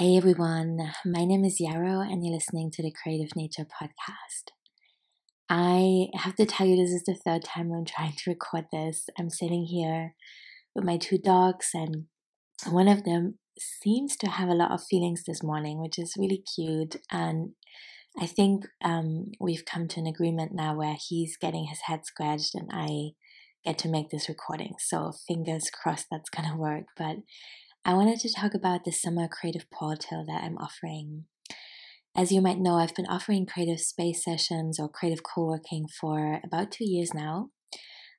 Hey everyone, my name is Yarrow, and you're listening to the Creative Nature Podcast. I have to tell you, this is the third time I'm trying to record this. I'm sitting here with my two dogs, and one of them seems to have a lot of feelings this morning, which is really cute. And I think um, we've come to an agreement now where he's getting his head scratched, and I get to make this recording. So fingers crossed that's gonna work. But I wanted to talk about the summer creative portal that I'm offering. As you might know, I've been offering creative space sessions or creative co working for about two years now.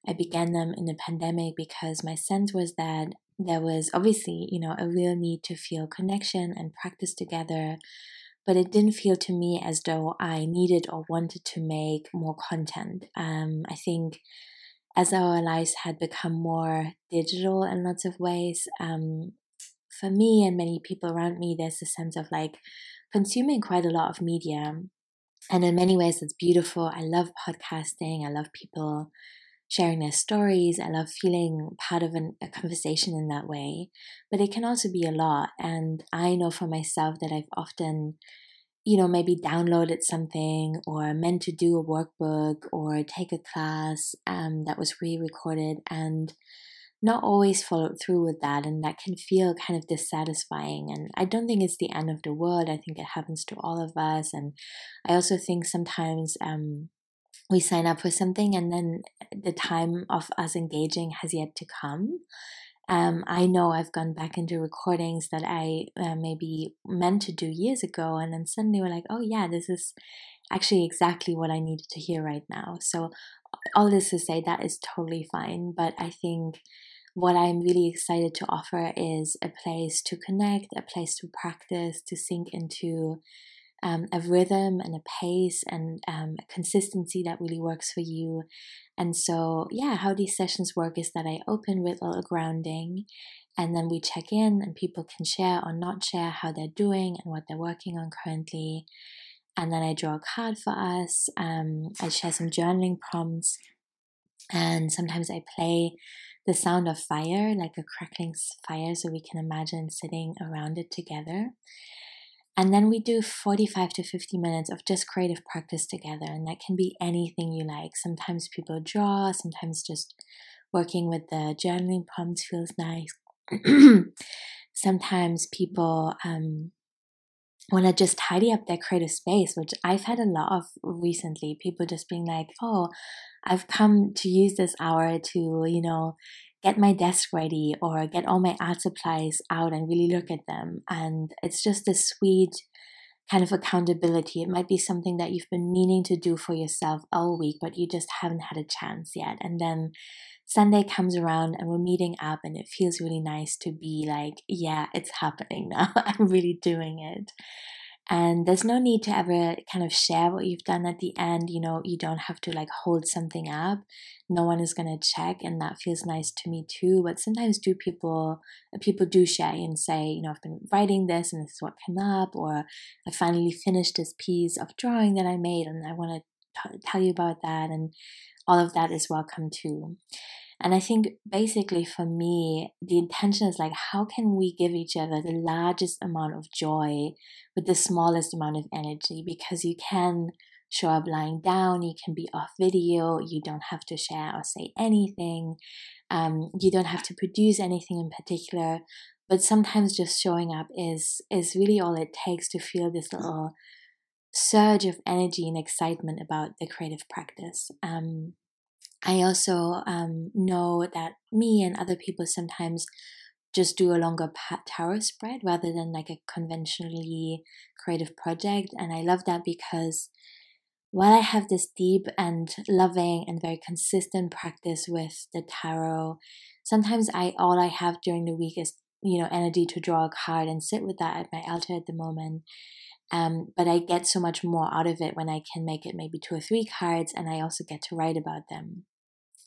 I began them in the pandemic because my sense was that there was obviously, you know, a real need to feel connection and practice together, but it didn't feel to me as though I needed or wanted to make more content. Um, I think as our lives had become more digital in lots of ways, um, for me and many people around me, there's a sense of like consuming quite a lot of media. And in many ways, it's beautiful. I love podcasting. I love people sharing their stories. I love feeling part of an, a conversation in that way. But it can also be a lot. And I know for myself that I've often, you know, maybe downloaded something or meant to do a workbook or take a class um, that was re recorded. And not always followed through with that and that can feel kind of dissatisfying and i don't think it's the end of the world i think it happens to all of us and i also think sometimes um, we sign up for something and then the time of us engaging has yet to come um, I know I've gone back into recordings that I uh, maybe meant to do years ago, and then suddenly we're like, oh, yeah, this is actually exactly what I needed to hear right now. So, all this to say, that is totally fine. But I think what I'm really excited to offer is a place to connect, a place to practice, to sink into um, a rhythm and a pace and um, a consistency that really works for you. And so, yeah, how these sessions work is that I open with a little grounding and then we check in and people can share or not share how they're doing and what they're working on currently. And then I draw a card for us. Um, I share some journaling prompts. And sometimes I play the sound of fire, like a crackling fire, so we can imagine sitting around it together. And then we do 45 to 50 minutes of just creative practice together, and that can be anything you like. Sometimes people draw, sometimes just working with the journaling prompts feels nice. sometimes people um, want to just tidy up their creative space, which I've had a lot of recently. People just being like, oh, I've come to use this hour to, you know, get my desk ready or get all my art supplies out and really look at them. And it's just a sweet kind of accountability. It might be something that you've been meaning to do for yourself all week, but you just haven't had a chance yet. And then Sunday comes around and we're meeting up, and it feels really nice to be like, yeah, it's happening now. I'm really doing it. And there's no need to ever kind of share what you've done at the end. You know, you don't have to like hold something up. No one is gonna check, and that feels nice to me too. But sometimes do people uh, people do share and say, you know, I've been writing this and this is what came up, or I finally finished this piece of drawing that I made, and I want to tell you about that. And all of that is welcome too. And I think basically for me, the intention is like, how can we give each other the largest amount of joy with the smallest amount of energy? Because you can show up lying down, you can be off video, you don't have to share or say anything, um, you don't have to produce anything in particular. But sometimes just showing up is is really all it takes to feel this little surge of energy and excitement about the creative practice. Um, I also um, know that me and other people sometimes just do a longer tarot spread rather than like a conventionally creative project. And I love that because while I have this deep and loving and very consistent practice with the tarot, sometimes I all I have during the week is you know energy to draw a card and sit with that at my altar at the moment. Um, but I get so much more out of it when I can make it maybe two or three cards, and I also get to write about them.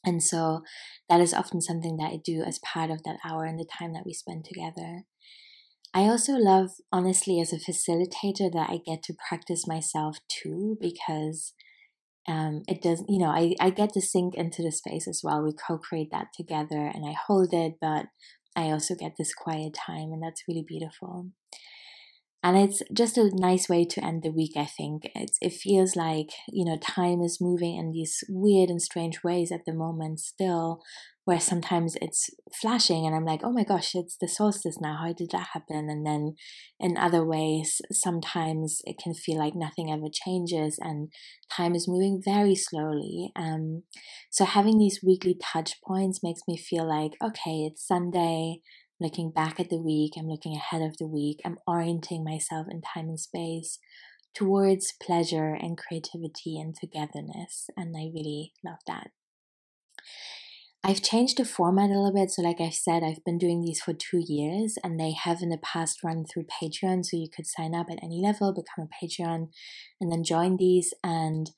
And so that is often something that I do as part of that hour and the time that we spend together. I also love, honestly, as a facilitator, that I get to practice myself too, because um, it does, you know, I, I get to sink into the space as well. We co create that together and I hold it, but I also get this quiet time, and that's really beautiful. And it's just a nice way to end the week i think. It's, it feels like you know time is moving in these weird and strange ways at the moment still where sometimes it's flashing and i'm like oh my gosh it's the solstice now. How did that happen? And then in other ways sometimes it can feel like nothing ever changes and time is moving very slowly. Um, so having these weekly touch points makes me feel like okay it's sunday looking back at the week, I'm looking ahead of the week, I'm orienting myself in time and space towards pleasure and creativity and togetherness. And I really love that. I've changed the format a little bit. So, like I said, I've been doing these for two years and they have in the past run through Patreon. So, you could sign up at any level, become a Patreon, and then join these. And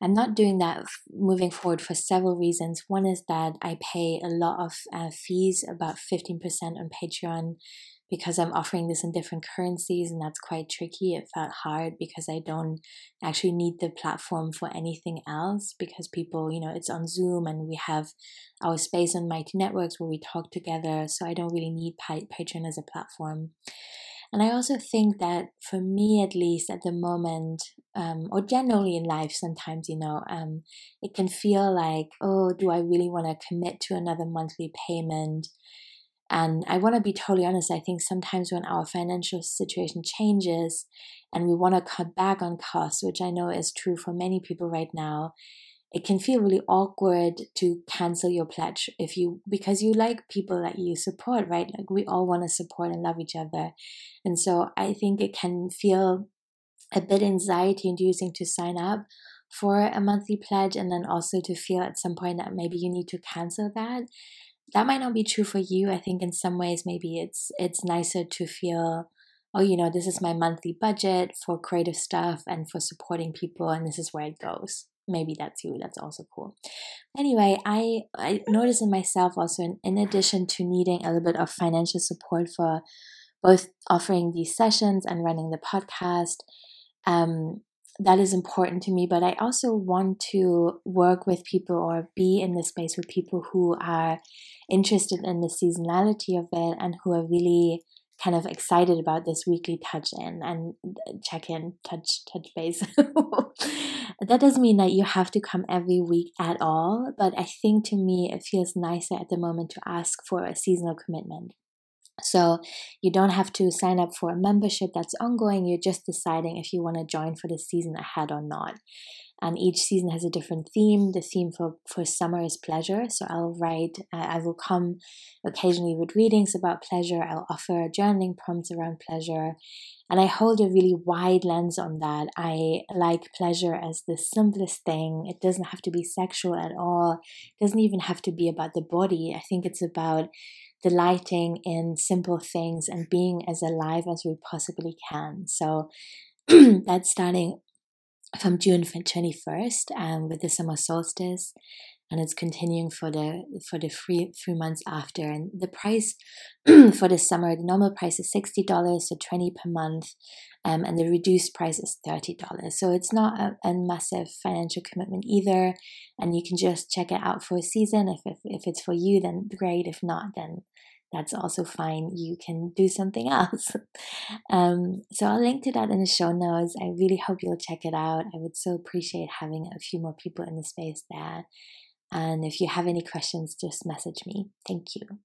I'm not doing that moving forward for several reasons. One is that I pay a lot of uh, fees, about 15% on Patreon, because I'm offering this in different currencies, and that's quite tricky. It felt hard because I don't actually need the platform for anything else because people, you know, it's on Zoom and we have our space on Mighty Networks where we talk together. So I don't really need Patreon as a platform. And I also think that for me, at least at the moment, um, or generally in life, sometimes, you know, um, it can feel like, oh, do I really want to commit to another monthly payment? And I want to be totally honest. I think sometimes when our financial situation changes and we want to cut back on costs, which I know is true for many people right now, it can feel really awkward to cancel your pledge if you because you like people that you support right like we all want to support and love each other and so i think it can feel a bit anxiety inducing to sign up for a monthly pledge and then also to feel at some point that maybe you need to cancel that that might not be true for you. I think in some ways maybe it's it's nicer to feel oh you know this is my monthly budget for creative stuff and for supporting people and this is where it goes. Maybe that's you. That's also cool. Anyway i i noticed in myself also in, in addition to needing a little bit of financial support for both offering these sessions and running the podcast um, that is important to me but i also want to work with people or be in the space with people who are interested in the seasonality of it and who are really kind of excited about this weekly touch in and check in, touch touch base. that doesn't mean that you have to come every week at all, but I think to me it feels nicer at the moment to ask for a seasonal commitment. So you don't have to sign up for a membership that's ongoing. You're just deciding if you want to join for the season ahead or not and each season has a different theme. The theme for, for summer is pleasure. So I'll write, uh, I will come occasionally with readings about pleasure. I'll offer journaling prompts around pleasure. And I hold a really wide lens on that. I like pleasure as the simplest thing. It doesn't have to be sexual at all, it doesn't even have to be about the body. I think it's about delighting in simple things and being as alive as we possibly can. So that's starting from June 21st um, with the summer solstice and it's continuing for the for the three three months after. And the price for the summer the normal price is $60 so 20 per month um, and the reduced price is $30 so it's not a, a, massive financial commitment either and you can just check it out for a season. If, if, if it's for you then great. If not then that's also fine. You can do something else. um, so I'll link to that in the show notes. I really hope you'll check it out. I would so appreciate having a few more people in the space there. And if you have any questions, just message me. Thank you.